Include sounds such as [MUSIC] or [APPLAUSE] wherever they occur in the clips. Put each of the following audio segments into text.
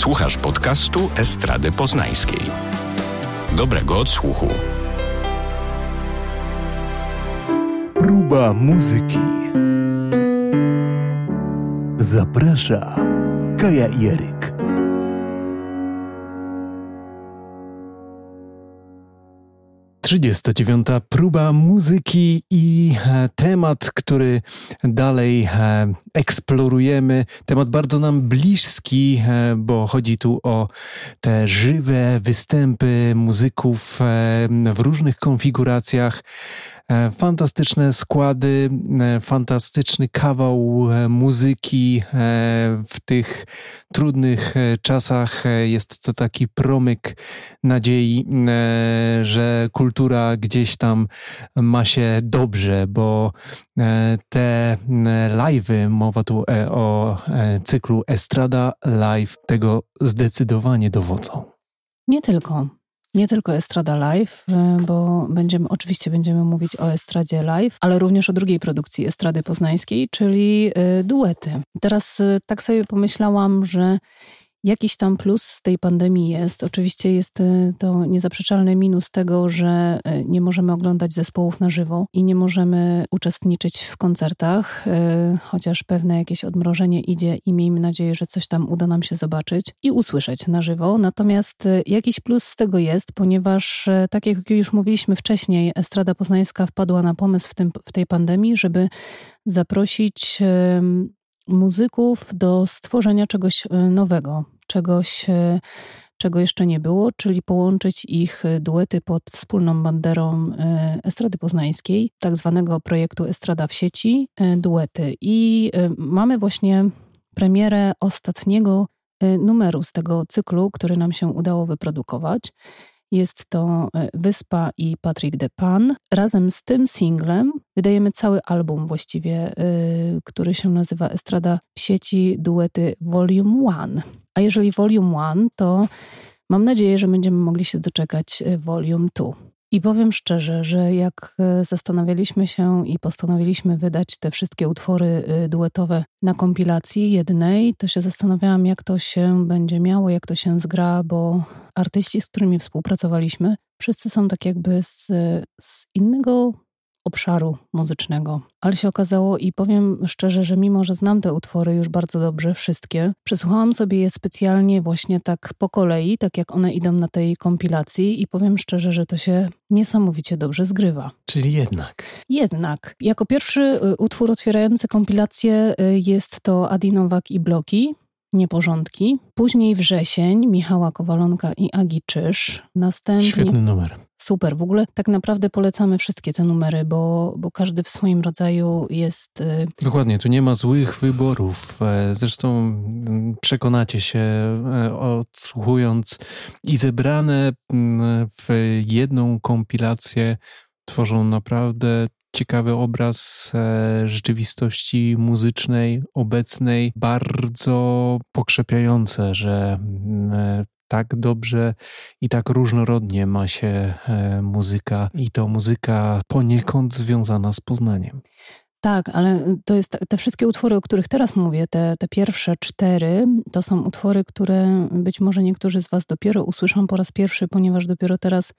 Słuchasz podcastu Estrady Poznańskiej. Dobrego odsłuchu. Próba muzyki. Zaprasza Kaja Jeryk. 39. próba muzyki i e, temat, który dalej e, eksplorujemy. Temat bardzo nam bliski, e, bo chodzi tu o te żywe występy muzyków w różnych konfiguracjach. E, fantastyczne składy, e, fantastyczny kawał e, muzyki w tych trudnych czasach. Jest to taki promyk nadziei, że kultura gdzieś tam ma się dobrze, bo te live'y, mowa tu o cyklu Estrada Live, tego zdecydowanie dowodzą. Nie tylko. Nie tylko Estrada Live, y, bo będziemy, oczywiście będziemy mówić o Estradzie Live, ale również o drugiej produkcji Estrady Poznańskiej, czyli y, duety. Teraz y, tak sobie pomyślałam, że Jakiś tam plus z tej pandemii jest. Oczywiście jest y, to niezaprzeczalny minus tego, że y, nie możemy oglądać zespołów na żywo i nie możemy uczestniczyć w koncertach, y, chociaż pewne jakieś odmrożenie idzie i miejmy nadzieję, że coś tam uda nam się zobaczyć i usłyszeć na żywo. Natomiast jakiś plus z tego jest, ponieważ tak jak już mówiliśmy wcześniej, Estrada Poznańska wpadła na pomysł w, tym, w tej pandemii, żeby zaprosić muzyków do stworzenia czegoś e, nowego, czegoś, e, czego jeszcze nie było, czyli połączyć ich e, duety pod wspólną banderą Estrady Poznańskiej, tak zwanego projektu Estrada w sieci, duety. I mamy właśnie premierę ostatniego numeru z tego cyklu, który nam się udało wyprodukować. Jest to e, Wyspa i Patrick de Pan. Razem z tym singlem wydajemy cały album właściwie, e, który się nazywa Estrada w sieci duety Volume 1. A jeżeli Volume 1, to mam nadzieję, że będziemy mogli się doczekać e, Volume 2. I powiem szczerze, że jak e, zastanawialiśmy się i postanowiliśmy wydać te wszystkie utwory e, duetowe na kompilacji jednej, to się zastanawiałam, jak to się będzie miało, jak to się zgra, bo artyści, z którymi współpracowaliśmy, wszyscy są tak jakby z, z innego obszaru muzycznego. Ale się okazało i powiem szczerze, że mimo, że znam te utwory już bardzo dobrze, wszystkie, przesłuchałam sobie je specjalnie właśnie tak po kolei, tak jak one idą na tej kompilacji i powiem szczerze, że to się niesamowicie dobrze zgrywa. Czyli jednak. Jednak. Jako pierwszy y, utwór otwierający kompilację y, jest to Adi Nowak i Bloki, Nieporządki. Później Wrzesień, Michała Kowalonka i Agi Czyż. Następnie... Świetny numer. Super. W ogóle tak naprawdę polecamy wszystkie te numery, bo, bo każdy w swoim rodzaju jest. Y, Dokładnie, tu nie ma złych wyborów. E, zresztą mm, przekonacie się e, odsłuchując i zebrane mm, w jedną kompilację tworzą naprawdę ciekawy obraz e, rzeczywistości muzycznej, obecnej, bardzo pokrzepiające, że mm, tak dobrze i tak różnorodnie ma się e, muzyka i to muzyka poniekąd związana z Poznaniem. Tak, ale to jest te wszystkie utwory, o których teraz mówię, te, te pierwsze cztery, to są utwory, które być może niektórzy z Was dopiero usłyszą po raz pierwszy, ponieważ dopiero teraz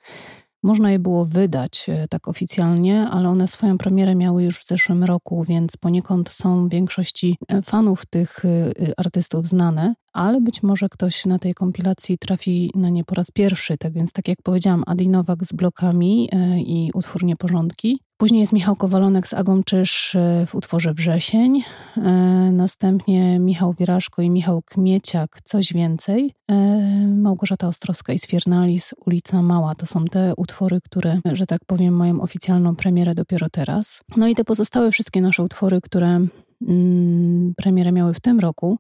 można je było wydać e, tak oficjalnie, ale one swoją premierę miały już w zeszłym roku, więc poniekąd są większości e, fanów tych e, artystów znane, ale być może ktoś na tej kompilacji trafi na nie po raz pierwszy. Tak więc, tak jak powiedziałam, Adi Nowak z blokami i utwór Nieporządki. Później jest Michał Kowalonek z Agą Czyż w utworze Wrzesień. Następnie Michał Wieraszko i Michał Kmieciak, Coś Więcej. Małgorzata Ostrowska i Sfiernalis, Ulica Mała. To są te utwory, które, że tak powiem, mają oficjalną premierę dopiero teraz. No i te pozostałe wszystkie nasze utwory, które mm, premierę miały w tym roku,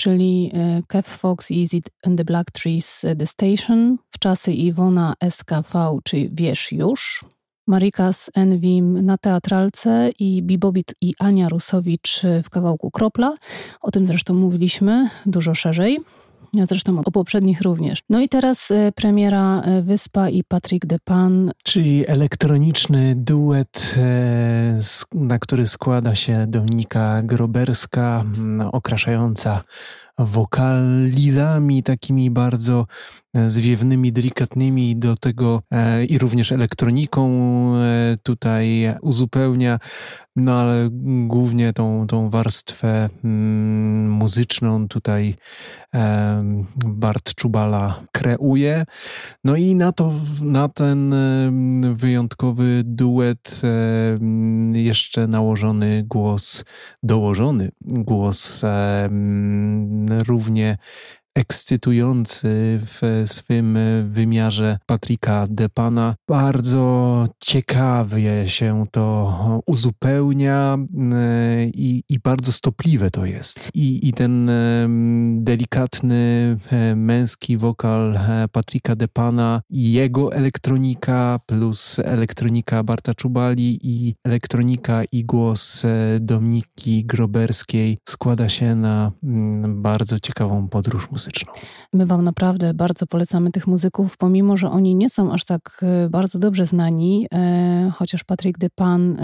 czyli e, Kev Fox, Easy and the Black Trees, e, The Station, w czasy Iwona SKV, czy Wiesz Już, Marikas Enwim na teatralce i Bibobit i Ania Rusowicz w kawałku Kropla. O tym zresztą mówiliśmy dużo szerzej. Zresztą o poprzednich również. No i teraz e, premiera e, Wyspa i Patrick de Pan. Czyli elektroniczny duet, e, na który składa się Dominika Groberska, okraszająca wokalizami takimi bardzo zwiewnymi, delikatnymi do tego e, i również elektroniką e, tutaj uzupełnia, no ale głównie tą, tą warstwę mm, muzyczną tutaj e, Bart Czubala kreuje. No i na to, na ten wyjątkowy duet jeszcze nałożony głos, dołożony głos równie ekscytujący w swym wymiarze Patryka Depana. Bardzo ciekawie się to uzupełnia e, i, i bardzo stopliwe to jest. I, I ten e, delikatny e, męski wokal Patryka Depana i jego elektronika plus elektronika Barta Czubali i elektronika i głos Dominiki Groberskiej składa się na mm, bardzo ciekawą podróż muzyczną muzyczną. My Wam naprawdę bardzo polecamy tych muzyków, pomimo że oni nie są aż tak e, bardzo dobrze znani, e, chociaż Patryk Depan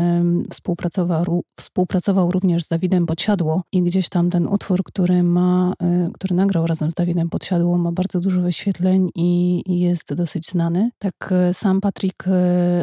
współpracował, współpracował również z Dawidem Podsiadło i gdzieś tam ten utwór, który ma, e, który nagrał razem z Dawidem Podsiadło, ma bardzo dużo wyświetleń i, jest dosyć znany. Tak sam Patryk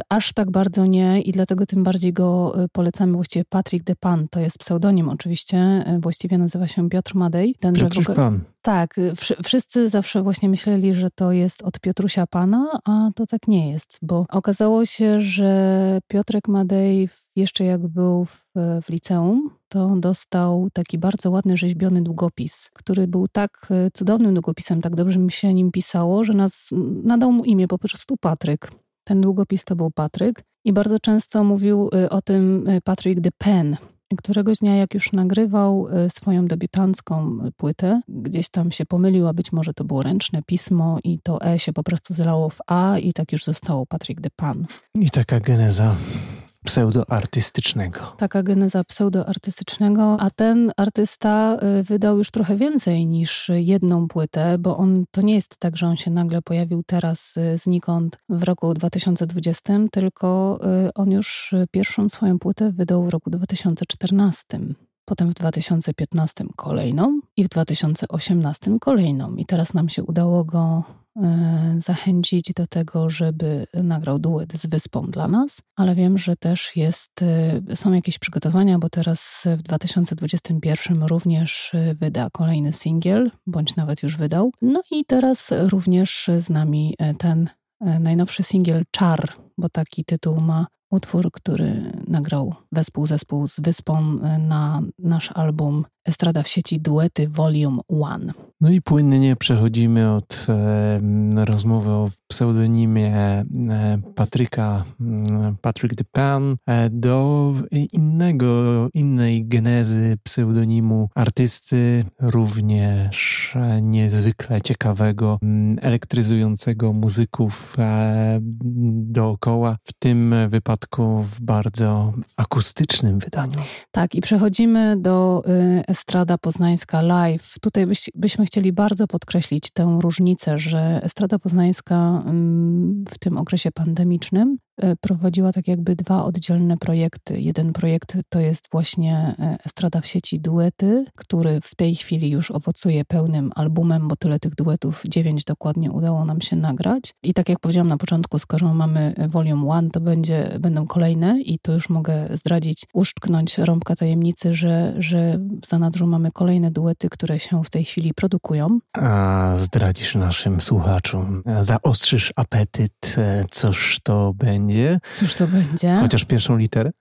aż tak bardzo nie i dlatego tym bardziej go polecamy. Właściwie Patryk Depan to jest pseudonim oczywiście, właściwie nazywa się Piotr Madej. Ten, Piotruś Pan. Tak, wszyscy zawsze właśnie myśleli, że to jest od Piotrusia Pana, a to tak nie jest, bo okazało się, że Piotrek Madej jeszcze jak był w, w liceum, to dostał taki bardzo ładny rzeźbiony długopis, który był tak e, cudownym długopisem, tak dobrze mi się nim pisało, że nas, nadał mu imię po prostu Patryk. Ten długopis to był Patryk i bardzo często mówił e, o tym e, Patrick the Pen, Któregoś dnia, jak już nagrywał e, swoją debiutancką płytę, gdzieś tam się pomylił, a być może to było ręczne pismo i to E się po prostu zlało w A i tak już zostało Patrick de Pan. I taka geneza pseudoartystycznego. Taka geneza pseudoartystycznego, a ten artysta y, wydał już trochę więcej niż jedną płytę, bo on to nie jest tak, że on się nagle pojawił teraz y, znikąd w roku 2020, tylko y, on już pierwszą swoją płytę wydał w roku 2014 potem w 2015 kolejną i w 2018 kolejną. I teraz nam się udało go zachęcić do tego, żeby nagrał duet z Wyspą dla nas, ale wiem, że też jest, e, są jakieś przygotowania, bo teraz w 2021 również e, wyda kolejny singiel, bądź nawet już wydał. No i teraz również z nami ten najnowszy singiel Czar, bo taki tytuł ma utwór, który nagrał wespół zespół z Wyspą e, na nasz album Estrada w sieci Duety Volume 1. No i płynnie przechodzimy od e, rozmowy o pseudonimie e, Patryka, e, Patrick de Pan, e, do innego, innej genezy pseudonimu artysty, również niezwykle ciekawego, elektryzującego muzyków e, dookoła, w tym wypadku w bardzo akustycznym wydaniu. Tak, i przechodzimy do e, Estrada Poznańska Live. Tutaj byś, byśmy chcieli bardzo podkreślić tę różnicę, że Estrada Poznańska mm, w tym okresie pandemicznym E, prowadziła tak jakby dwa oddzielne projekty. Jeden projekt to jest właśnie e, Estrada w sieci duety, który w tej chwili już owocuje pełnym albumem, bo tyle tych duetów, dziewięć dokładnie udało nam się nagrać. I tak jak powiedziałam na początku, skoro mamy volume one, to będzie, będą kolejne i to już mogę zdradzić, uszczknąć rąbka tajemnicy, że, że w zanadrzu mamy kolejne duety, które się w tej chwili produkują. A zdradzisz naszym słuchaczom, zaostrzysz apetyt, e, coż to będzie będzie. Cóż to będzie? Chociaż pierwszą literę?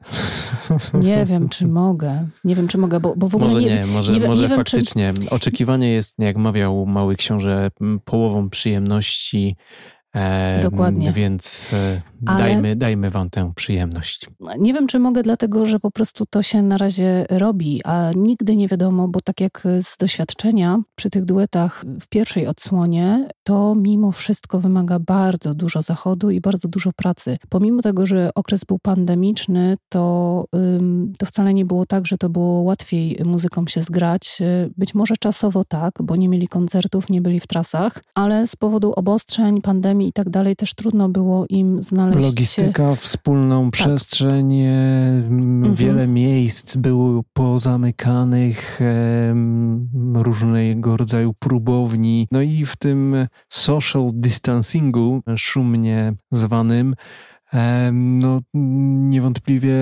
Nie wiem, czy mogę. Nie wiem, czy mogę, bo, bo w ogóle może nie, nie, może, nie, może nie faktycznie. Wiem, czy... Oczekiwanie jest, jak mawiał mały książę, połową przyjemności Dokładnie. Więc e, Ale dajmy, dajmy wam tę przyjemność. Nie wiem, czy mogę, dlatego że po prostu to się na razie robi, a nigdy nie wiadomo, bo tak jak z doświadczenia przy tych duetach w pierwszej odsłonie, to mimo wszystko wymaga bardzo dużo zachodu i bardzo dużo pracy. Pomimo tego, że okres był pandemiczny, to, to wcale nie było tak, że to było łatwiej muzykom się zgrać. Być może czasowo tak, bo nie mieli koncertów, nie byli w trasach, ale z powodu obostrzeń, pandemii, i tak dalej, też trudno było im znaleźć... Logistyka, wspólną tak. przestrzeń, mhm. wiele miejsc było pozamykanych, różnego rodzaju próbowni, no i w tym social distancingu, szumnie zwanym, no niewątpliwie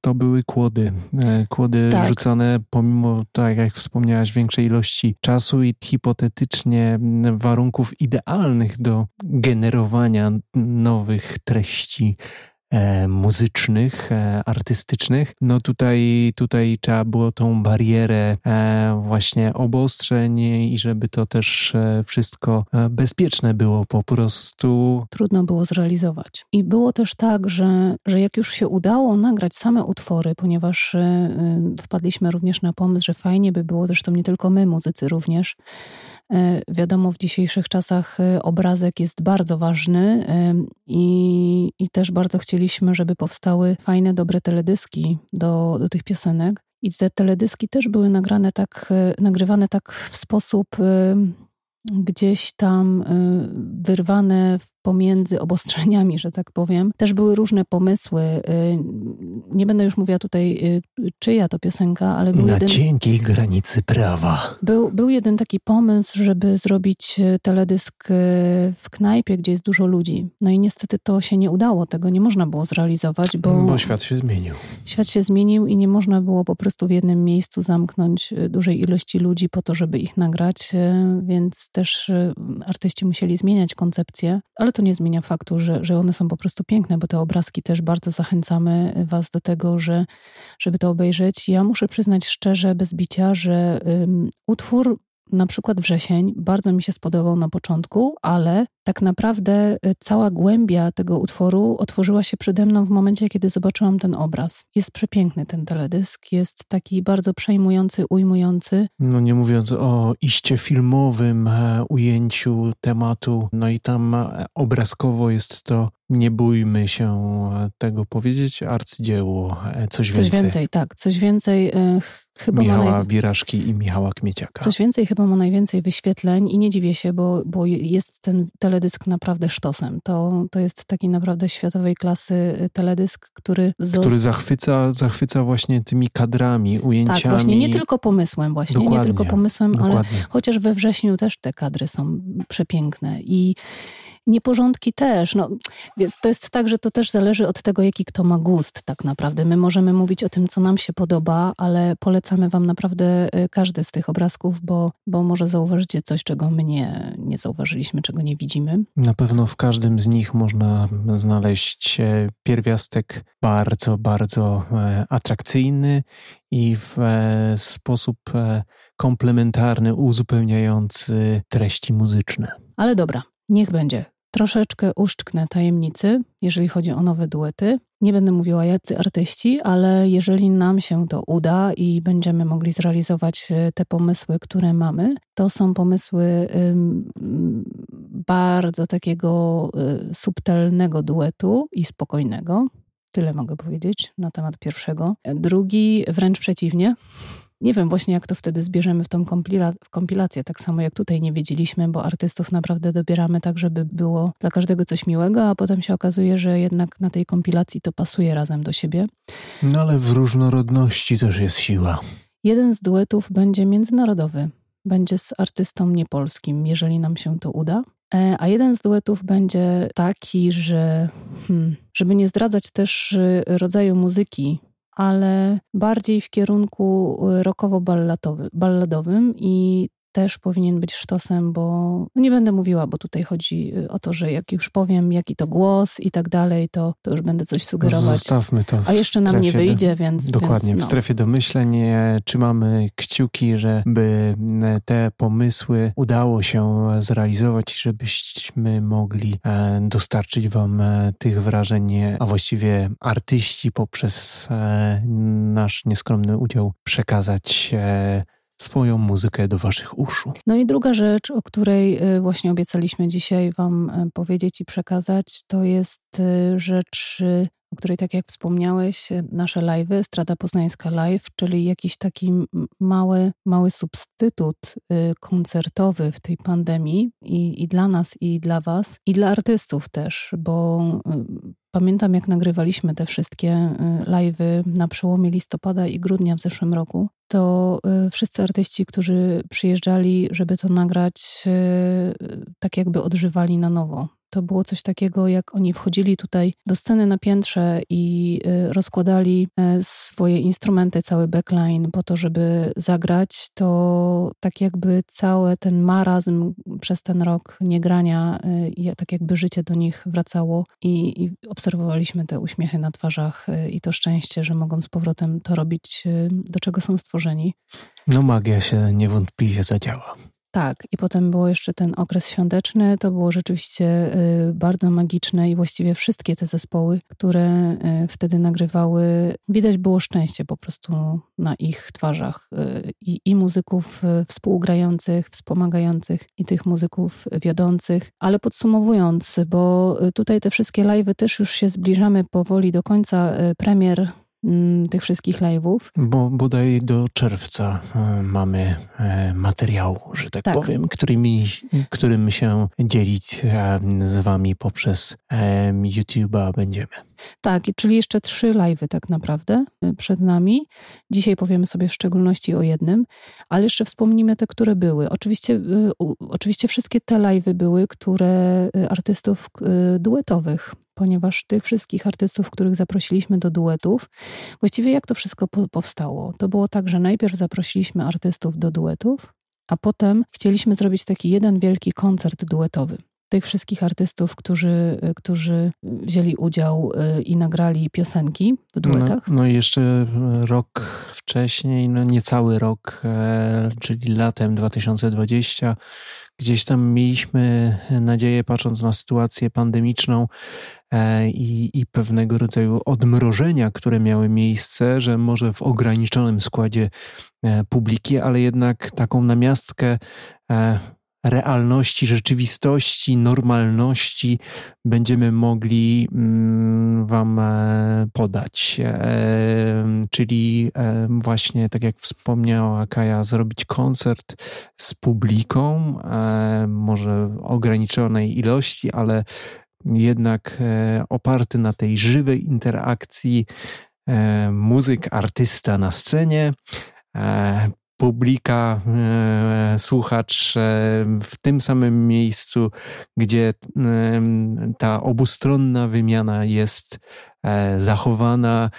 to były kłody. E, kłody tak. rzucane pomimo, tak jak wspomniałaś, większej ilości czasu i hipotetycznie warunków idealnych do generowania nowych treści muzycznych, e, artystycznych, no tutaj, tutaj trzeba było tą barierę e, właśnie obostrzeń i żeby to też wszystko bezpieczne było po prostu. Trudno było zrealizować. I było też tak, że, że jak już się udało nagrać same utwory, ponieważ wpadliśmy również na pomysł, że fajnie by było, zresztą nie tylko my, muzycy również, E, wiadomo, w dzisiejszych czasach e, obrazek jest bardzo ważny e, i, i też bardzo chcieliśmy, żeby powstały fajne, dobre teledyski do, do tych piosenek. I te teledyski też były nagrane tak, nagrywane tak w sposób gdzieś tam wyrwane w pomiędzy obostrzeniami, że tak powiem. Też były różne pomysły. Y, nie będę już mówiła tutaj, y, czyja to piosenka, ale był Na jeden... cienkiej granicy prawa. Był, był jeden taki pomysł, żeby zrobić y, teledysk w knajpie, gdzie jest dużo ludzi. No i niestety to się nie udało, tego nie można było zrealizować, bo... Bo świat się zmienił. Świat się zmienił i nie można było po prostu w jednym miejscu zamknąć dużej ilości ludzi po to, żeby ich nagrać, więc też artyści musieli zmieniać koncepcję, ale to nie zmienia faktu, że, że one są po prostu piękne, bo te obrazki też bardzo zachęcamy Was do tego, że, żeby to obejrzeć. Ja muszę przyznać szczerze, bez bicia, że um, utwór na przykład wrzesień bardzo mi się spodobał na początku, ale tak naprawdę y, cała głębia tego utworu otworzyła się przede mną w momencie, kiedy zobaczyłam ten obraz. Jest przepiękny ten teledysk, jest taki bardzo przejmujący, ujmujący. No nie mówiąc o iście filmowym e, ujęciu tematu, no i tam e, obrazkowo jest to nie bójmy się e, tego powiedzieć, arcydzieło, coś więcej. Coś więcej, tak, coś więcej. Chyba Michała naj... Wiraszki i Michała Kmieciaka. Coś więcej, chyba ma najwięcej wyświetleń i nie dziwię się, bo, bo jest ten teledysk naprawdę sztosem. To, to jest taki naprawdę światowej klasy y, teledysk, który... Który zachwyca, zachwyca właśnie tymi kadrami, ujęciami. Tak, właśnie, nie tylko pomysłem właśnie, dokładnie, nie tylko pomysłem, dokładnie. ale chociaż we wrześniu też te kadry są przepiękne i Nieporządki też. No, więc to jest tak, że to też zależy od tego, jaki kto ma gust tak naprawdę. My możemy mówić o tym, co nam się podoba, ale polecamy wam naprawdę y, każdy z tych obrazków, bo, bo może zauważycie coś, czego my nie, nie zauważyliśmy, czego nie widzimy. Na pewno w każdym z nich można znaleźć e, pierwiastek bardzo, bardzo e, atrakcyjny i w e, sposób komplementarny, uzupełniający treści muzyczne. Ale dobra, niech będzie. Troszeczkę uszczknę tajemnicy, jeżeli chodzi o nowe duety. Nie będę mówiła jacy artyści, ale jeżeli nam się to uda i będziemy mogli zrealizować e, te pomysły, które mamy, to są pomysły bardzo takiego e, subtelnego duetu i spokojnego. Tyle mogę powiedzieć na temat pierwszego. Drugi wręcz przeciwnie, nie wiem właśnie, jak to wtedy zbierzemy w tą kompila kompilację, tak samo jak tutaj nie wiedzieliśmy, bo artystów naprawdę dobieramy tak, żeby było dla każdego coś miłego, a potem się okazuje, że jednak na tej kompilacji to pasuje razem do siebie. No ale w różnorodności też jest siła. Jeden z duetów będzie międzynarodowy. Będzie z artystą niepolskim, jeżeli nam się to uda. E, a jeden z duetów będzie taki, że hmm, żeby nie zdradzać też y, rodzaju muzyki, ale bardziej w kierunku y, rockowo-balladowym i też powinien być sztosem, bo nie będę mówiła, bo tutaj chodzi y, o to, że jak już powiem, jaki to głos i tak dalej, to, to już będę coś sugerować. Zostawmy to. A jeszcze nam nie wyjdzie, do, więc. Dokładnie, więc, no. w strefie domyśleń trzymamy kciuki, żeby te pomysły udało się zrealizować i żebyśmy mogli e, dostarczyć Wam e, tych wrażeń, a właściwie artyści poprzez e, nasz nieskromny udział przekazać swoją muzykę do Waszych uszu. No i druga rzecz, o której y, właśnie obiecaliśmy dzisiaj Wam y, powiedzieć i przekazać, to jest y, rzecz o której tak jak wspomniałeś, nasze live'y, Strada Poznańska Live, czyli jakiś taki mały, mały substytut y, koncertowy w tej pandemii i, i dla nas, i dla was, i dla artystów też, bo y, Pamiętam, jak nagrywaliśmy te wszystkie live'y na przełomie listopada i grudnia w zeszłym roku, to wszyscy artyści, którzy przyjeżdżali, żeby to nagrać, tak jakby odżywali na nowo. To było coś takiego, jak oni wchodzili tutaj do sceny na piętrze i y, rozkładali e, swoje instrumenty, cały backline po to, żeby zagrać, to tak jakby cały ten marazm przez ten rok niegrania, y, tak jakby życie do nich wracało i, i obserwowaliśmy te uśmiechy na twarzach y, i to szczęście, że mogą z powrotem to robić, do czego są stworzeni. No magia się niewątpliwie zadziała. Tak, i potem było jeszcze ten okres świąteczny. To było rzeczywiście y, bardzo magiczne i właściwie wszystkie te zespoły, które y, wtedy nagrywały, widać było szczęście po prostu na ich twarzach y, i, i muzyków współgrających, wspomagających, i tych muzyków wiodących. Ale podsumowując, bo tutaj te wszystkie live'y też już się zbliżamy powoli do końca premier tych wszystkich live'ów. Bo bodaj do czerwca e, mamy e, materiał, że tak, tak. powiem, którymi, którym się dzielić e, z wami poprzez YouTube'a będziemy. Tak, czyli jeszcze trzy live'y tak naprawdę przed nami. Dzisiaj powiemy sobie w szczególności o jednym, ale jeszcze wspomnimy te, które były. Oczywiście, oczywiście wszystkie te live'y były, które artystów duetowych ponieważ tych wszystkich artystów, których zaprosiliśmy do duetów, właściwie jak to wszystko powstało? To było tak, że najpierw zaprosiliśmy artystów do duetów, a potem chcieliśmy zrobić taki jeden wielki koncert duetowy tych wszystkich artystów, którzy, którzy wzięli udział y, i nagrali piosenki w duetach. No, no i jeszcze rok wcześniej, no niecały rok, e, czyli latem 2020, gdzieś tam mieliśmy nadzieję, patrząc na sytuację pandemiczną e, i, i pewnego rodzaju odmrożenia, które miały miejsce, że może w ograniczonym składzie e, publiki, ale jednak taką namiastkę realności, rzeczywistości, normalności będziemy mogli mm, Wam e, podać. E, czyli e, właśnie, tak jak wspomniała Kaja, zrobić koncert z publiką, może ograniczonej ilości, ale jednak oparty na tej żywej interakcji muzyk, artysta na scenie, publika, e, słuchacz e, w tym samym miejscu, gdzie e, ta obustronna wymiana jest zachowana,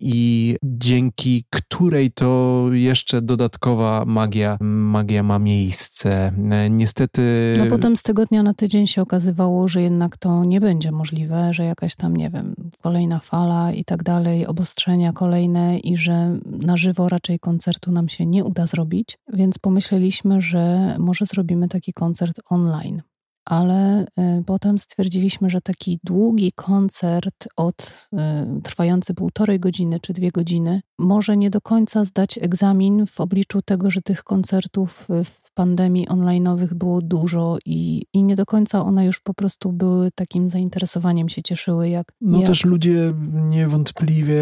i dzięki której to jeszcze dodatkowa magia, magia ma miejsce. E, niestety. No potem z tego dnia na tydzień się okazywało, że jednak to nie będzie możliwe, że jakaś tam, nie wiem, kolejna fala i tak dalej, obostrzenia kolejne i że na żywo raczej koncertu nam się nie uda zrobić, więc pomyśleliśmy, że może zrobimy taki koncert online ale y, potem stwierdziliśmy, że taki długi koncert od y, trwający półtorej godziny czy dwie godziny może nie do końca zdać egzamin w obliczu tego, że tych koncertów w pandemii online'owych było dużo i, i nie do końca one już po prostu były takim zainteresowaniem się cieszyły. Jak, no jak... też ludzie niewątpliwie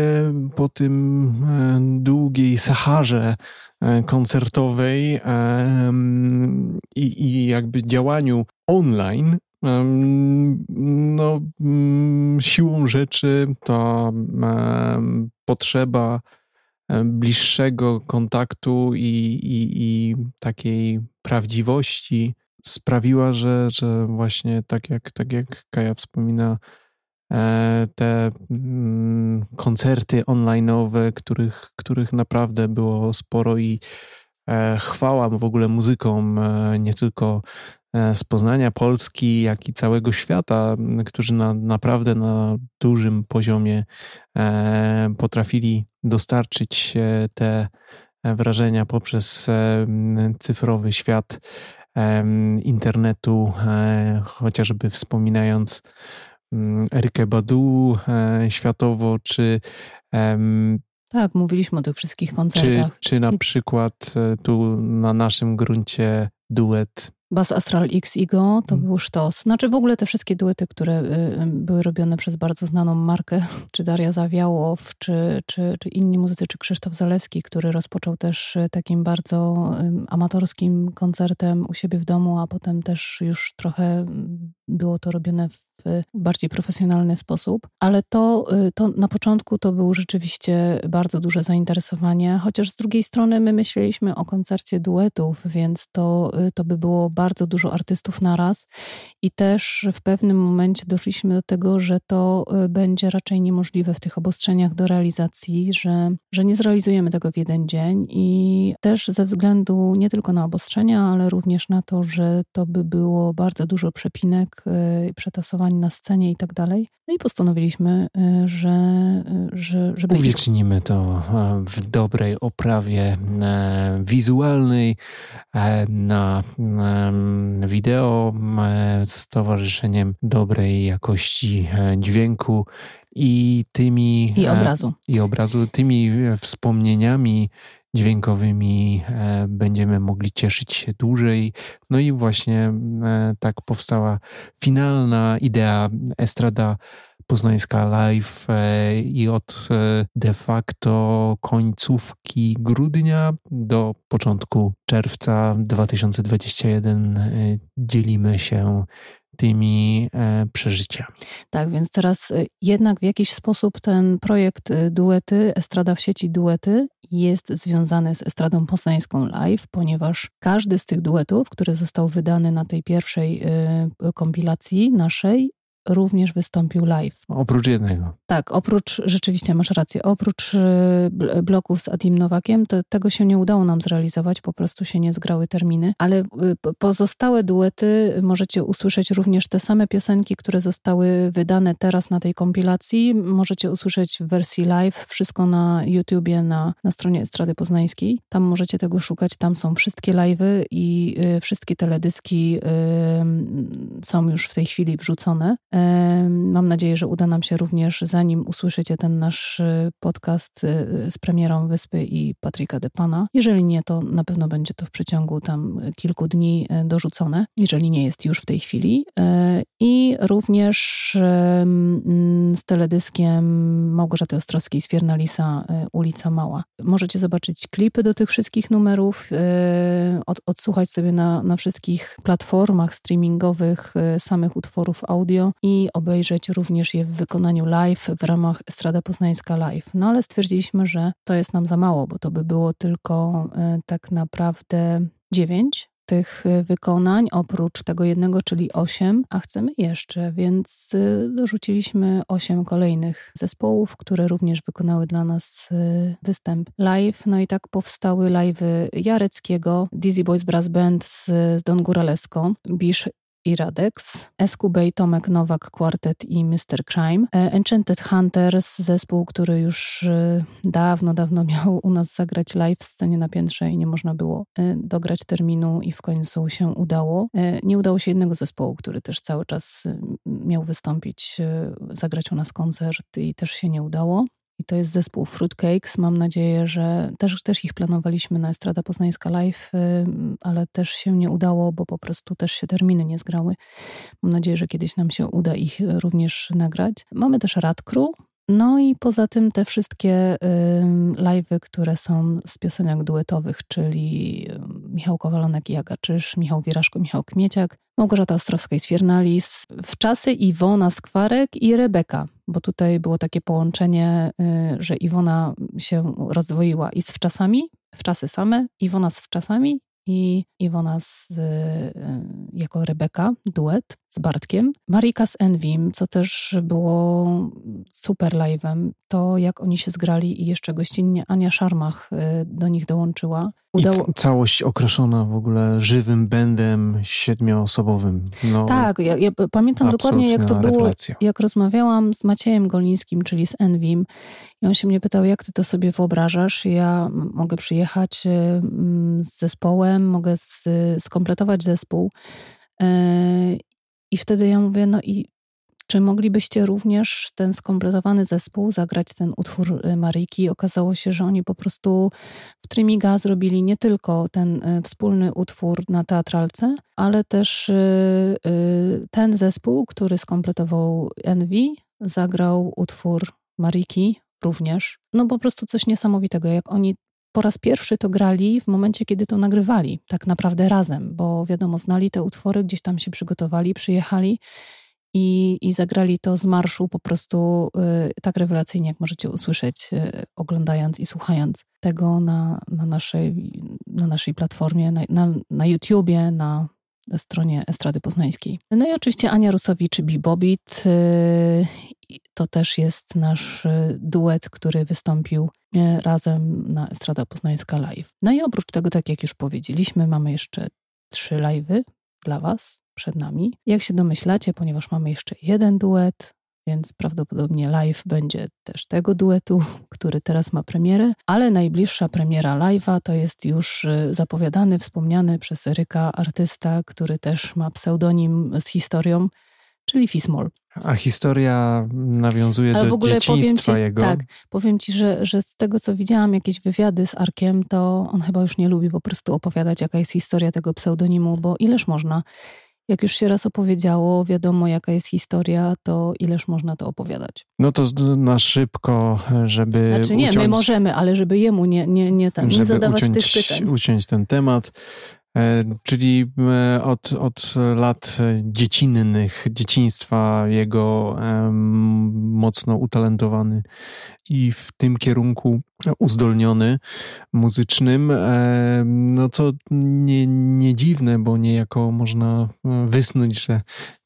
po tym e, długiej Saharze e, koncertowej e, i, i jakby działaniu online, no, mm, siłą rzeczy to potrzeba bliższego kontaktu i, i, i takiej prawdziwości sprawiła, że, że właśnie tak jak, tak jak Kaja wspomina, e, te mm, koncerty online'owe, których, których naprawdę było sporo i e, chwała w ogóle muzykom, e, nie tylko z Poznania, Polski, jak i całego świata, którzy na, naprawdę na dużym poziomie potrafili dostarczyć te wrażenia poprzez cyfrowy świat internetu, e, chociażby wspominając Erykę Badu e, światowo, czy tak, mówiliśmy o tych wszystkich koncertach. Czy, czy na przykład e, tu na naszym gruncie duet Bass Astral X Igo to hmm. był sztos. Znaczy w ogóle te wszystkie duety, które y, były robione przez bardzo znaną markę, [LAUGHS] czy Daria Zawiałow, czy, czy, czy inni muzycy, czy Krzysztof Zalewski, który rozpoczął też y, takim bardzo amatorskim koncertem u siebie w domu, a potem też już trochę było to robione w bardziej profesjonalny sposób, ale to, y, to na początku to było rzeczywiście bardzo duże zainteresowanie, chociaż z drugiej strony my myśleliśmy o koncercie duetów, więc to, y, to by było bardzo dużo artystów naraz i też w pewnym momencie doszliśmy do tego, że to y, będzie raczej niemożliwe w tych obostrzeniach do realizacji, że, że nie zrealizujemy tego w jeden dzień i też ze względu nie tylko na obostrzenia, ale również na to, że to by było bardzo dużo przepinek i przetasowań na scenie i tak dalej. No i postanowiliśmy, y, że, y, że żeby... Uwiecznimy to e, w dobrej oprawie e, wizualnej, e, na wideo z towarzyszeniem dobrej jakości dźwięku i tymi... I obrazu. I obrazu, tymi wspomnieniami dźwiękowymi e, będziemy mogli cieszyć się dłużej. No i właśnie e, tak powstała finalna idea Estrada Poznańska Live e, i od de facto końcówki grudnia do początku czerwca 2021 dzielimy się tymi e, przeżyciami. Tak, więc teraz e, jednak w jakiś sposób ten projekt e, duety, Estrada w sieci duety jest związany z Estradą Poznańską Live, ponieważ każdy z tych duetów, który został wydany na tej pierwszej kompilacji naszej, również wystąpił live. Oprócz jednego. Tak, oprócz, rzeczywiście masz rację, oprócz y, bloków z Adim Nowakiem, to tego się nie udało nam zrealizować, po prostu się nie zgrały terminy, ale y, pozostałe duety możecie usłyszeć również te same piosenki, które zostały wydane teraz na tej kompilacji, możecie usłyszeć w wersji live, wszystko na YouTubie, na, na stronie Estrady Poznańskiej. Tam możecie tego szukać, tam są wszystkie live'y i y, wszystkie teledyski y, są już w tej chwili wrzucone. Mam nadzieję, że uda nam się również, zanim usłyszycie ten nasz y, podcast y, z premierą Wyspy i Patryka de Pana. Jeżeli nie, to na pewno będzie to w przeciągu tam kilku dni y, dorzucone, jeżeli nie jest już w tej chwili. I również mm, z teledyskiem Małgorzaty Ostrowskiej z Fiernalisa Ulica Mała. Możecie zobaczyć klipy do tych wszystkich numerów, od, odsłuchać sobie na, na wszystkich platformach streamingowych samych utworów audio i obejrzeć również je w wykonaniu live w ramach Estrada Poznańska Live. No ale stwierdziliśmy, że to jest nam za mało, bo to by było tylko e, tak naprawdę dziewięć tych e, wykonań, oprócz tego jednego, czyli osiem, a chcemy jeszcze, więc e, dorzuciliśmy osiem kolejnych zespołów, które również wykonały dla nas występ live. No i tak powstały live'y Jareckiego, Dizzy Boys Brass Band z, z Don Guralesco, Bisz i Radex, Escubey, Tomek Nowak, Quartet i Mr. Crime, e, Enchanted Hunters, zespół, który już e, dawno, dawno [LAUGHS] miał u nas zagrać live w scenie na piętrze i nie można było e, dograć terminu i w końcu się udało. Nie udało się jednego zespołu, który też cały czas miał wystąpić, zagrać u nas koncert i też się nie udało. I to jest zespół Fruitcakes. Mam nadzieję, że też, też ich planowaliśmy na Estrada Poznańska Live, ale też się nie udało, bo po prostu też się terminy nie zgrały. Mam nadzieję, że kiedyś nam się uda ich również nagrać. Mamy też Radcrew, no i poza tym te wszystkie live'y, które są z piosenek duetowych, czyli Michał Kowalonek i Agaczysz, Michał Wieraszko, Michał Kmieciak, Małgorzata Ostrowska i Swiernalis, w czasy Iwona Skwarek i Rebeka, bo tutaj było takie połączenie, y, że Iwona się rozdwoiła i z wczasami, w czasy same, Iwona z wczasami i Iwona z, y, jako Rebeka, duet z Bartkiem. Marika z Envim, co też było super live'em, to jak oni się zgrali i jeszcze gościnnie Ania Szarmach y, do nich dołączyła. Udało... I całość okraszona w ogóle żywym bendem siedmioosobowym. No, tak, ja, ja pamiętam dokładnie jak to było, rewelacja. jak rozmawiałam z Maciejem Golińskim, czyli z Envim i on się mnie pytał, jak ty to sobie wyobrażasz? Ja mogę przyjechać y, z zespołem, mogę skompletować zespół y, i wtedy ja mówię, no i Czy moglibyście również ten skompletowany zespół zagrać ten utwór y, Maryki? Okazało się, że oni po prostu w Trimiga zrobili nie tylko ten y, wspólny utwór na teatralce, ale też y, ten zespół, który skompletował Envy, zagrał utwór Mariki również. No po prostu coś niesamowitego, jak oni po raz pierwszy to grali w momencie, kiedy to nagrywali, tak naprawdę razem, bo wiadomo, znali te utwory, gdzieś tam się przygotowali, przyjechali i, i zagrali to z marszu po prostu y, tak rewelacyjnie, jak możecie usłyszeć, y, oglądając i słuchając tego na, na, naszej, na naszej platformie, na, na, na YouTubie, na stronie Estrady Poznańskiej. No i oczywiście Ania Rusowicz. Y, to też jest nasz y, duet, który wystąpił y, razem na Estrada Poznańska Live. No i oprócz tego, tak jak już powiedzieliśmy, mamy jeszcze trzy live'y dla Was przed nami. Jak się domyślacie, ponieważ mamy jeszcze jeden duet, więc prawdopodobnie live będzie też tego duetu, [LAUGHS] który teraz ma premierę, ale najbliższa premiera live'a to jest już y, zapowiadany, wspomniany przez Eryka artysta, który też ma pseudonim z historią, czyli Fismol. A historia nawiązuje Ale do w ogóle dzieciństwa ci, jego. Tak, powiem ci, że, że z tego co widziałam, jakieś wywiady z Arkiem, to on chyba już nie lubi po prostu opowiadać, jaka jest historia tego pseudonimu, bo ileż można jak już się raz opowiedziało, wiadomo jaka jest historia, to ileż można to opowiadać. No to na szybko, żeby. Znaczy nie, uciąć, my możemy, ale żeby jemu nie, nie, nie, ten, nie zadawać uciąć, tych pytań. Uciąć ten temat. E, czyli e, od, od lat dziecinnych, dzieciństwa jego mocno utalentowany i w tym kierunku uzdolniony muzycznym, no co nie, nie dziwne, bo niejako można wysnuć, że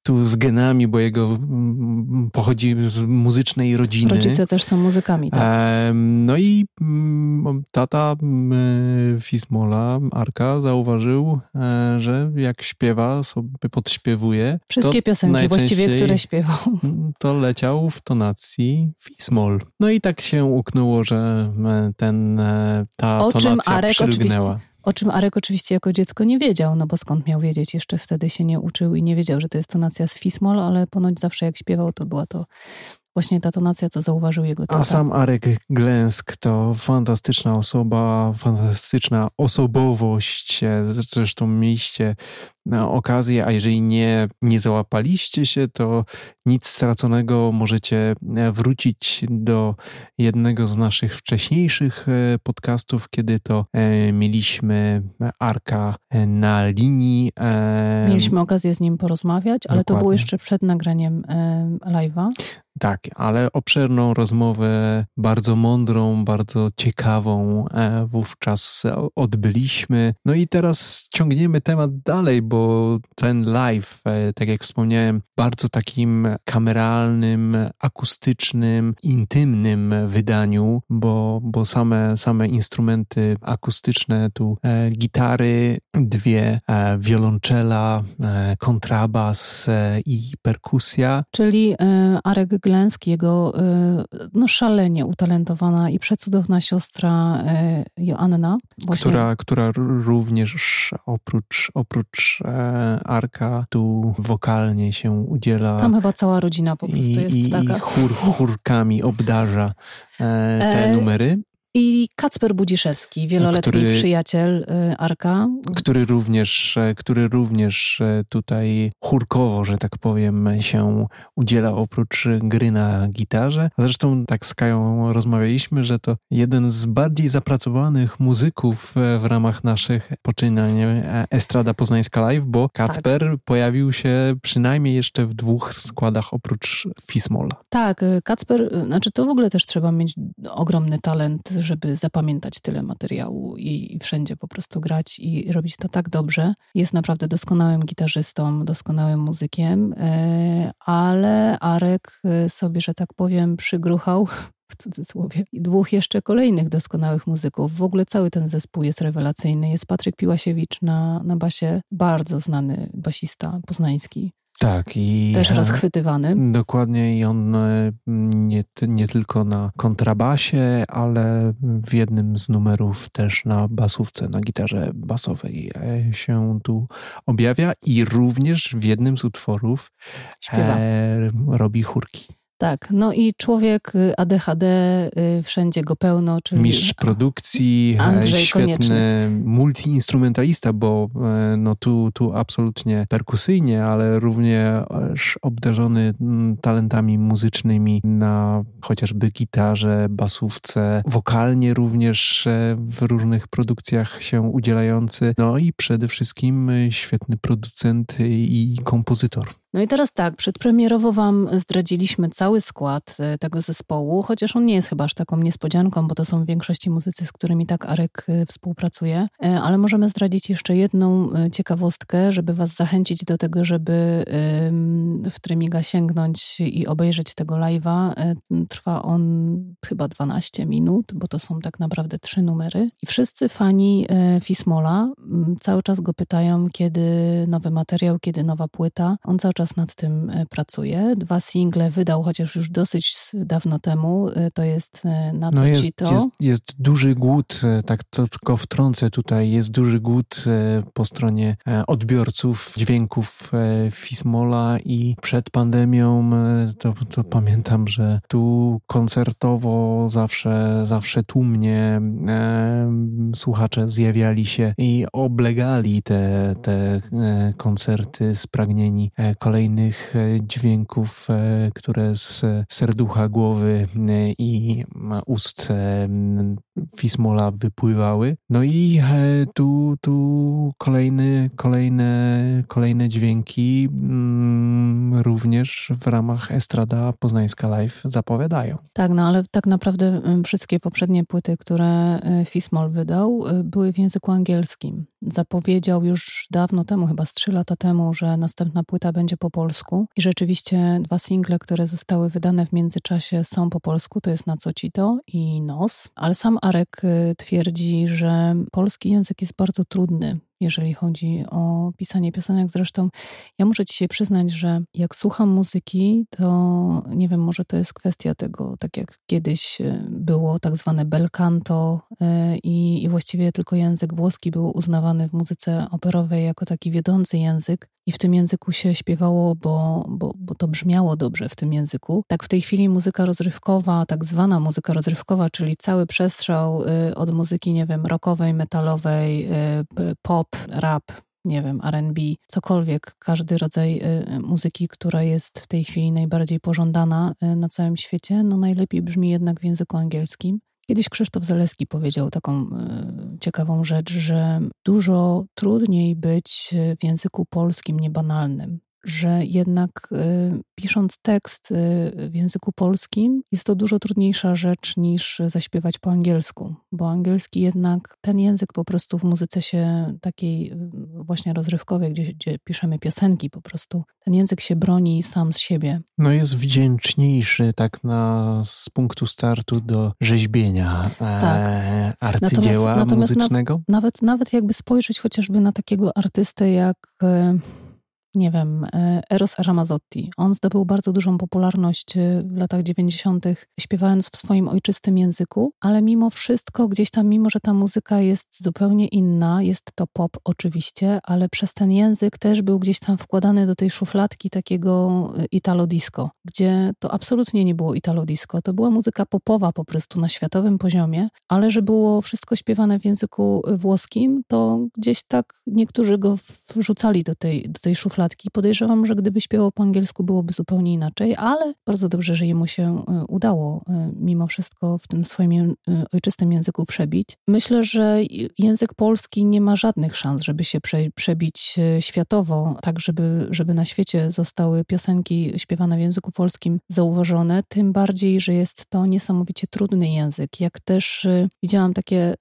tu z genami, bo jego mm, pochodzi z muzycznej rodziny. Rodzice też są muzykami, tak. No i mm, tata mm, Fismola, Arka, zauważył, e, że jak śpiewa, sobie podśpiewuje. Wszystkie piosenki właściwie, które śpiewał. [LAUGHS] To leciał w tonacji Fismol. No i tak się uknęło, że e, ten, e, ta o tonacja czym Arek przylgnęła. Oczywiście o czym Arek oczywiście jako dziecko nie wiedział, no bo skąd miał wiedzieć, jeszcze wtedy się nie uczył i nie wiedział, że to jest tonacja z Fismol, ale ponoć zawsze jak śpiewał, to była to właśnie ta tonacja, co zauważył jego tata. A sam Arek Glęsk to fantastyczna osoba, fantastyczna osobowość. Zresztą mieliście okazję, a jeżeli nie, nie załapaliście się, to nic straconego możecie wrócić do jednego z naszych wcześniejszych e, podcastów, kiedy to e, mieliśmy Arka na linii. E, mieliśmy okazję z nim porozmawiać, ale Dokładnie. to było jeszcze przed nagraniem live'a. Tak, ale obszerną rozmowę, bardzo mądrą, bardzo ciekawą wówczas odbyliśmy. No i teraz ciągniemy temat dalej, bo bo ten live, e, tak jak wspomniałem, bardzo takim kameralnym, akustycznym, intymnym wydaniu, bo, bo same, same instrumenty akustyczne, tu e, gitary, dwie, e, wiolonczela, e, kontrabas e, i perkusja. Czyli e, Arek Glęski, jego no, szalenie utalentowana i przecudowna siostra Joanna. Właśnie... Która, która również oprócz, oprócz Arka tu wokalnie się udziela. Tam chyba cała rodzina po prostu i, jest i, taka. I chór, chórkami obdarza e, te e, numery. I Kacper Budziszewski, wieloletni który, przyjaciel y, Arka. Który również, e, który również e, tutaj chórkowo, że tak powiem, się udziela oprócz gry na gitarze. Zresztą tak z Kają rozmawialiśmy, że to jeden z bardziej zapracowanych muzyków e, w ramach naszych poczynań Estrada Poznańska Live, bo Kacper tak. pojawił się przynajmniej jeszcze w dwóch składach oprócz Fismola. Tak, Kacper, znaczy to w ogóle też trzeba mieć ogromny talent, żeby zapamiętać tyle materiału i, wszędzie po prostu grać i robić to tak dobrze. Jest naprawdę doskonałym gitarzystą, doskonałym muzykiem, e, ale Arek e, sobie, że tak powiem, przygruchał [LAUGHS] w cudzysłowie. I dwóch jeszcze kolejnych doskonałych muzyków. W ogóle cały ten zespół jest rewelacyjny. Jest Patryk Piłasiewicz na, na basie, bardzo znany basista poznański. Tak, i też rozchwytywany. Dokładnie, i on nie, nie tylko na kontrabasie, ale w jednym z numerów też na basówce, na gitarze basowej się tu objawia i również w jednym z utworów Śpiewa. robi chórki. Tak, no i człowiek y, ADHD, y, wszędzie go pełno, czyli... Mistrz produkcji, e, Andrzej świetny Konieczny. multiinstrumentalista, bo e, no tu, tu absolutnie perkusyjnie, ale również obdarzony mm, talentami muzycznymi na chociażby gitarze, basówce, wokalnie również e, w różnych produkcjach się udzielający, no i przede wszystkim świetny producent i kompozytor. No i teraz tak, przedpremierowo Wam zdradziliśmy cały skład e, tego zespołu, chociaż on nie jest chyba aż taką niespodzianką, bo to są w większości muzycy, z którymi tak Arek e, współpracuje, e, ale możemy zdradzić jeszcze jedną ciekawostkę, żeby Was zachęcić do tego, żeby w Trymiga sięgnąć i obejrzeć tego live'a. Trwa on chyba 12 minut, bo to są tak naprawdę trzy numery i wszyscy fani Fismola cały czas go pytają, kiedy nowy materiał, kiedy nowa płyta. On cały czas czas nad tym e, pracuje. Dwa single wydał, chociaż już dosyć dawno temu. E, to jest e, Na co no jest, ci to? Jest, jest duży głód, tak tylko wtrącę tutaj, jest duży głód po stronie odbiorców dźwięków Fismola i przed pandemią to, to pamiętam, że tu koncertowo zawsze, zawsze tłumnie słuchacze zjawiali się i oblegali te, te koncerty spragnieni kolejnymi kolejnych e, dźwięków, e, które z serducha, głowy e, i ust Fismola wypływały. No i tu, tu kolejny, kolejne, kolejne dźwięki mm, również w ramach Estrada Poznańska Live zapowiadają. Tak, no ale tak naprawdę wszystkie poprzednie płyty, które Fismol wydał, były w języku angielskim. Zapowiedział już dawno temu, chyba z trzy lata temu, że następna płyta będzie po polsku. I rzeczywiście dwa single, które zostały wydane w międzyczasie są po polsku, to jest Na co ci to i Nos. Ale sam Arek y, twierdzi, że polski język jest bardzo trudny jeżeli chodzi o pisanie piosenek. Zresztą ja muszę dzisiaj przyznać, że jak słucham muzyki, to nie wiem, może to jest kwestia tego, tak jak kiedyś e, było tak zwane bel canto e, i, i właściwie tylko język włoski był uznawany w muzyce operowej jako taki wiodący język i w tym języku się śpiewało, bo, bo, bo to brzmiało dobrze w tym języku. Tak w tej chwili muzyka rozrywkowa, tak zwana muzyka rozrywkowa, czyli cały przestrzał e, od muzyki, nie wiem, rockowej, metalowej, pop, rap, nie wiem, RB, cokolwiek, każdy rodzaj y, muzyki, która jest w tej chwili najbardziej pożądana y, na całym świecie, no najlepiej brzmi jednak w języku angielskim. Kiedyś Krzysztof Zaleski powiedział taką y, ciekawą rzecz, że dużo trudniej być w języku polskim niebanalnym że jednak y, pisząc tekst y, w języku polskim jest to dużo trudniejsza rzecz niż zaśpiewać po angielsku, bo angielski jednak ten język po prostu w muzyce się takiej y, właśnie rozrywkowej, gdzie, gdzie piszemy piosenki po prostu, ten język się broni sam z siebie. No jest wdzięczniejszy tak na, z punktu startu do rzeźbienia e, tak. arcydzieła natomiast, natomiast muzycznego. Na, nawet, nawet jakby spojrzeć chociażby na takiego artystę jak e, nie wiem, e, Eros Ramazzotti. On zdobył bardzo dużą popularność e, w latach 90., śpiewając w swoim ojczystym języku, ale mimo wszystko, gdzieś tam, mimo że ta muzyka jest zupełnie inna, jest to pop oczywiście, ale przez ten język też był gdzieś tam wkładany do tej szufladki takiego e, italo disco, gdzie to absolutnie nie było italo disco, to była muzyka popowa po prostu na światowym poziomie, ale że było wszystko śpiewane w języku włoskim, to gdzieś tak niektórzy go wrzucali do tej, do tej szufladki Podejrzewam, że gdyby śpiewał po angielsku, byłoby zupełnie inaczej, ale bardzo dobrze, że jemu się e, udało e, mimo wszystko w tym swoim e, ojczystym języku przebić. Myślę, że język polski nie ma żadnych szans, żeby się przebić światowo, tak żeby, żeby na świecie zostały piosenki śpiewane w języku polskim zauważone, tym bardziej, że jest to niesamowicie trudny język. Jak też widziałam takie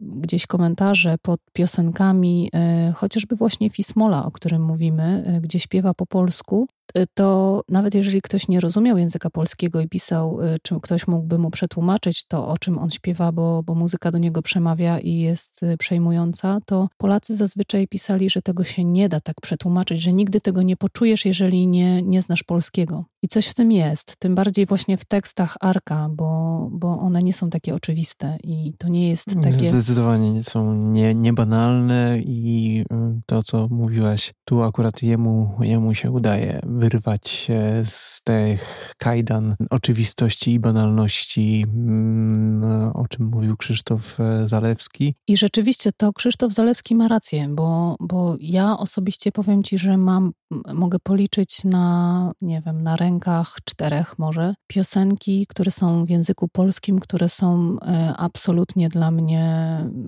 gdzieś komentarze pod piosenkami, chociażby właśnie Fismola, o którym mówimy, gdzie śpiewa po polsku, to nawet jeżeli ktoś nie rozumiał języka polskiego i pisał, czy ktoś mógłby mu przetłumaczyć to, o czym on śpiewa, bo, bo muzyka do niego przemawia i jest przejmująca, to Polacy zazwyczaj pisali, że tego się nie da tak przetłumaczyć, że nigdy tego nie poczujesz, jeżeli nie, nie znasz polskiego. I coś w tym jest, tym bardziej właśnie w tekstach Arka, bo, bo one nie są takie oczywiste i to nie jest takie... Zdecydowanie nie są nie, niebanalne i y, to, co mówiłaś, tu akurat jemu, jemu się udaje wyrwać się z tych kajdan oczywistości i banalności, mm, o czym mówił Krzysztof e, Zalewski. I rzeczywiście to Krzysztof Zalewski ma rację, bo, bo ja osobiście powiem Ci, że mam, mogę policzyć na, nie wiem, na rękach czterech może piosenki, które są w języku polskim, które są e, absolutnie dla mnie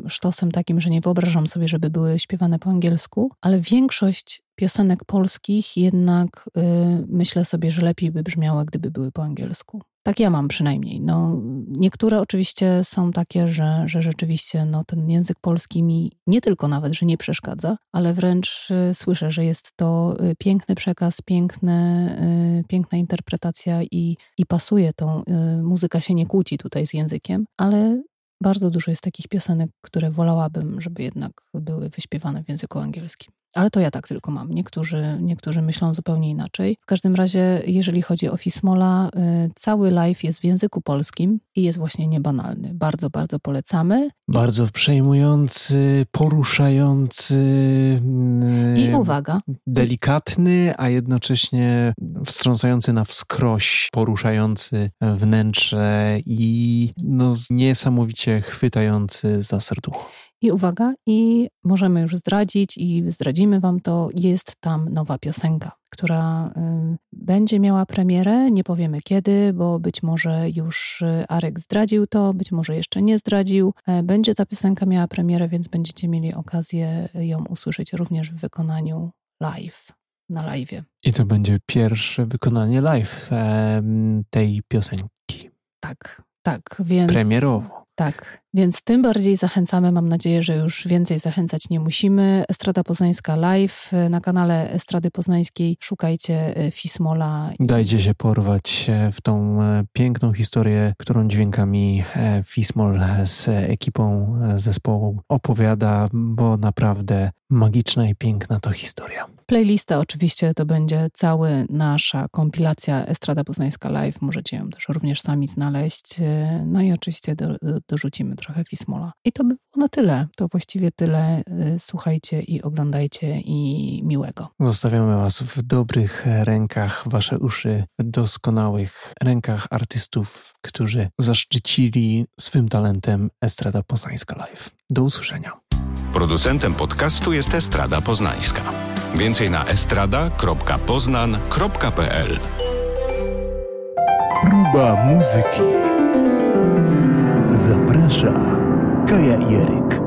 sztosem takim, że nie wyobrażam sobie, żeby były śpiewane po angielsku, ale większość piosenek polskich jednak y, myślę sobie, że lepiej by brzmiały, gdyby były po angielsku. Tak ja mam przynajmniej. No, niektóre oczywiście są takie, że, że rzeczywiście no, ten język polski mi nie tylko nawet, że nie przeszkadza, ale wręcz y, słyszę, że jest to y, piękny przekaz, piękny, piękna interpretacja i, i pasuje tą. Y, muzyka się nie kłóci tutaj z językiem, ale bardzo dużo jest takich piosenek, które wolałabym, żeby jednak były wyśpiewane w języku angielskim. Ale to ja tak tylko mam. Niektórzy, niektórzy myślą zupełnie inaczej. W każdym razie, jeżeli chodzi o Fismola, y, cały live jest w języku polskim i jest właśnie niebanalny. Bardzo, bardzo polecamy. Bardzo przejmujący, poruszający. I y, uwaga. Delikatny, a jednocześnie wstrząsający na wskroś, poruszający wnętrze i no, niesamowicie chwytający za serducho. I uwaga, i możemy już zdradzić, i zdradzimy Wam to, jest tam nowa piosenka, która y, będzie miała premierę. Nie powiemy kiedy, bo być może już y, Arek zdradził to, być może jeszcze nie zdradził. E, będzie ta piosenka miała premierę, więc będziecie mieli okazję ją usłyszeć również w wykonaniu live na live. I to będzie pierwsze wykonanie live tej piosenki. Tak, tak, więc. Premierowo. Tak, więc tym bardziej zachęcamy. Mam nadzieję, że już więcej zachęcać nie musimy. Estrada Poznańska Live na kanale Estrady Poznańskiej. Szukajcie e, Fismola. Dajcie się porwać w tą piękną historię, którą dźwiękami Fismol z ekipą zespołu opowiada, bo naprawdę magiczna i piękna to historia. Playlista oczywiście to będzie cała nasza kompilacja Estrada Poznańska Live. Możecie ją też również sami znaleźć. No i oczywiście do, do, dorzucimy trochę Fismola. I to by było na tyle. To właściwie tyle. Y, słuchajcie i oglądajcie i miłego. Zostawiamy Was w dobrych rękach, Wasze uszy w doskonałych rękach artystów, którzy zaszczycili swym talentem Estrada Poznańska Live. Do usłyszenia. Producentem podcastu jest Estrada Poznańska. Więcej na estrada.poznan.pl Próba muzyki. Zaprasza Kaja Jeryk.